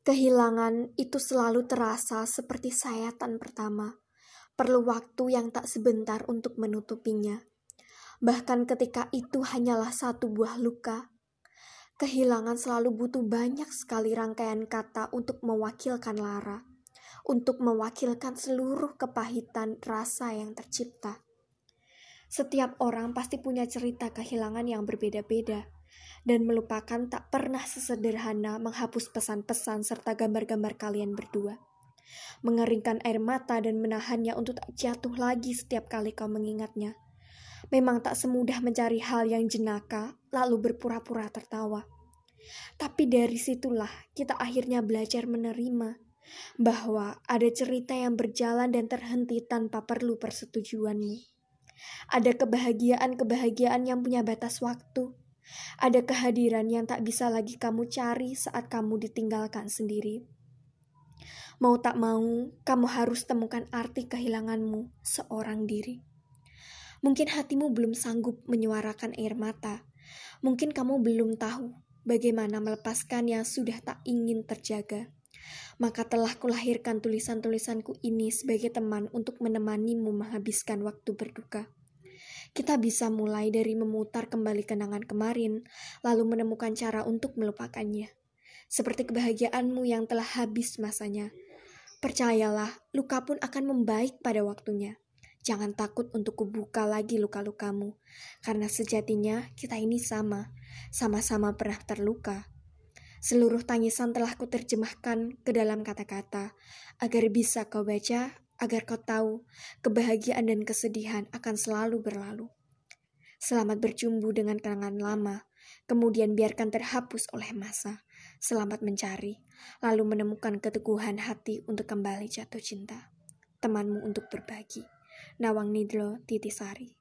Kehilangan itu selalu terasa seperti sayatan pertama. Perlu waktu yang tak sebentar untuk menutupinya. Bahkan ketika itu hanyalah satu buah luka, kehilangan selalu butuh banyak sekali rangkaian kata untuk mewakilkan lara, untuk mewakilkan seluruh kepahitan rasa yang tercipta. Setiap orang pasti punya cerita kehilangan yang berbeda-beda dan melupakan tak pernah sesederhana menghapus pesan-pesan serta gambar-gambar kalian berdua. Mengeringkan air mata dan menahannya untuk tak jatuh lagi setiap kali kau mengingatnya. Memang tak semudah mencari hal yang jenaka, lalu berpura-pura tertawa. Tapi dari situlah kita akhirnya belajar menerima bahwa ada cerita yang berjalan dan terhenti tanpa perlu persetujuanmu. Ada kebahagiaan-kebahagiaan yang punya batas waktu, ada kehadiran yang tak bisa lagi kamu cari saat kamu ditinggalkan sendiri. Mau tak mau, kamu harus temukan arti kehilanganmu seorang diri. Mungkin hatimu belum sanggup menyuarakan air mata. Mungkin kamu belum tahu bagaimana melepaskan yang sudah tak ingin terjaga. Maka telah kulahirkan tulisan-tulisanku ini sebagai teman untuk menemanimu menghabiskan waktu berduka. Kita bisa mulai dari memutar kembali kenangan kemarin, lalu menemukan cara untuk melupakannya. Seperti kebahagiaanmu yang telah habis masanya. Percayalah, luka pun akan membaik pada waktunya. Jangan takut untuk kubuka lagi luka-lukamu, karena sejatinya kita ini sama, sama-sama pernah terluka. Seluruh tangisan telah kuterjemahkan ke dalam kata-kata, agar bisa kau baca agar kau tahu kebahagiaan dan kesedihan akan selalu berlalu. Selamat berjumbu dengan kenangan lama, kemudian biarkan terhapus oleh masa. Selamat mencari, lalu menemukan keteguhan hati untuk kembali jatuh cinta. Temanmu untuk berbagi. Nawang Nidlo Titisari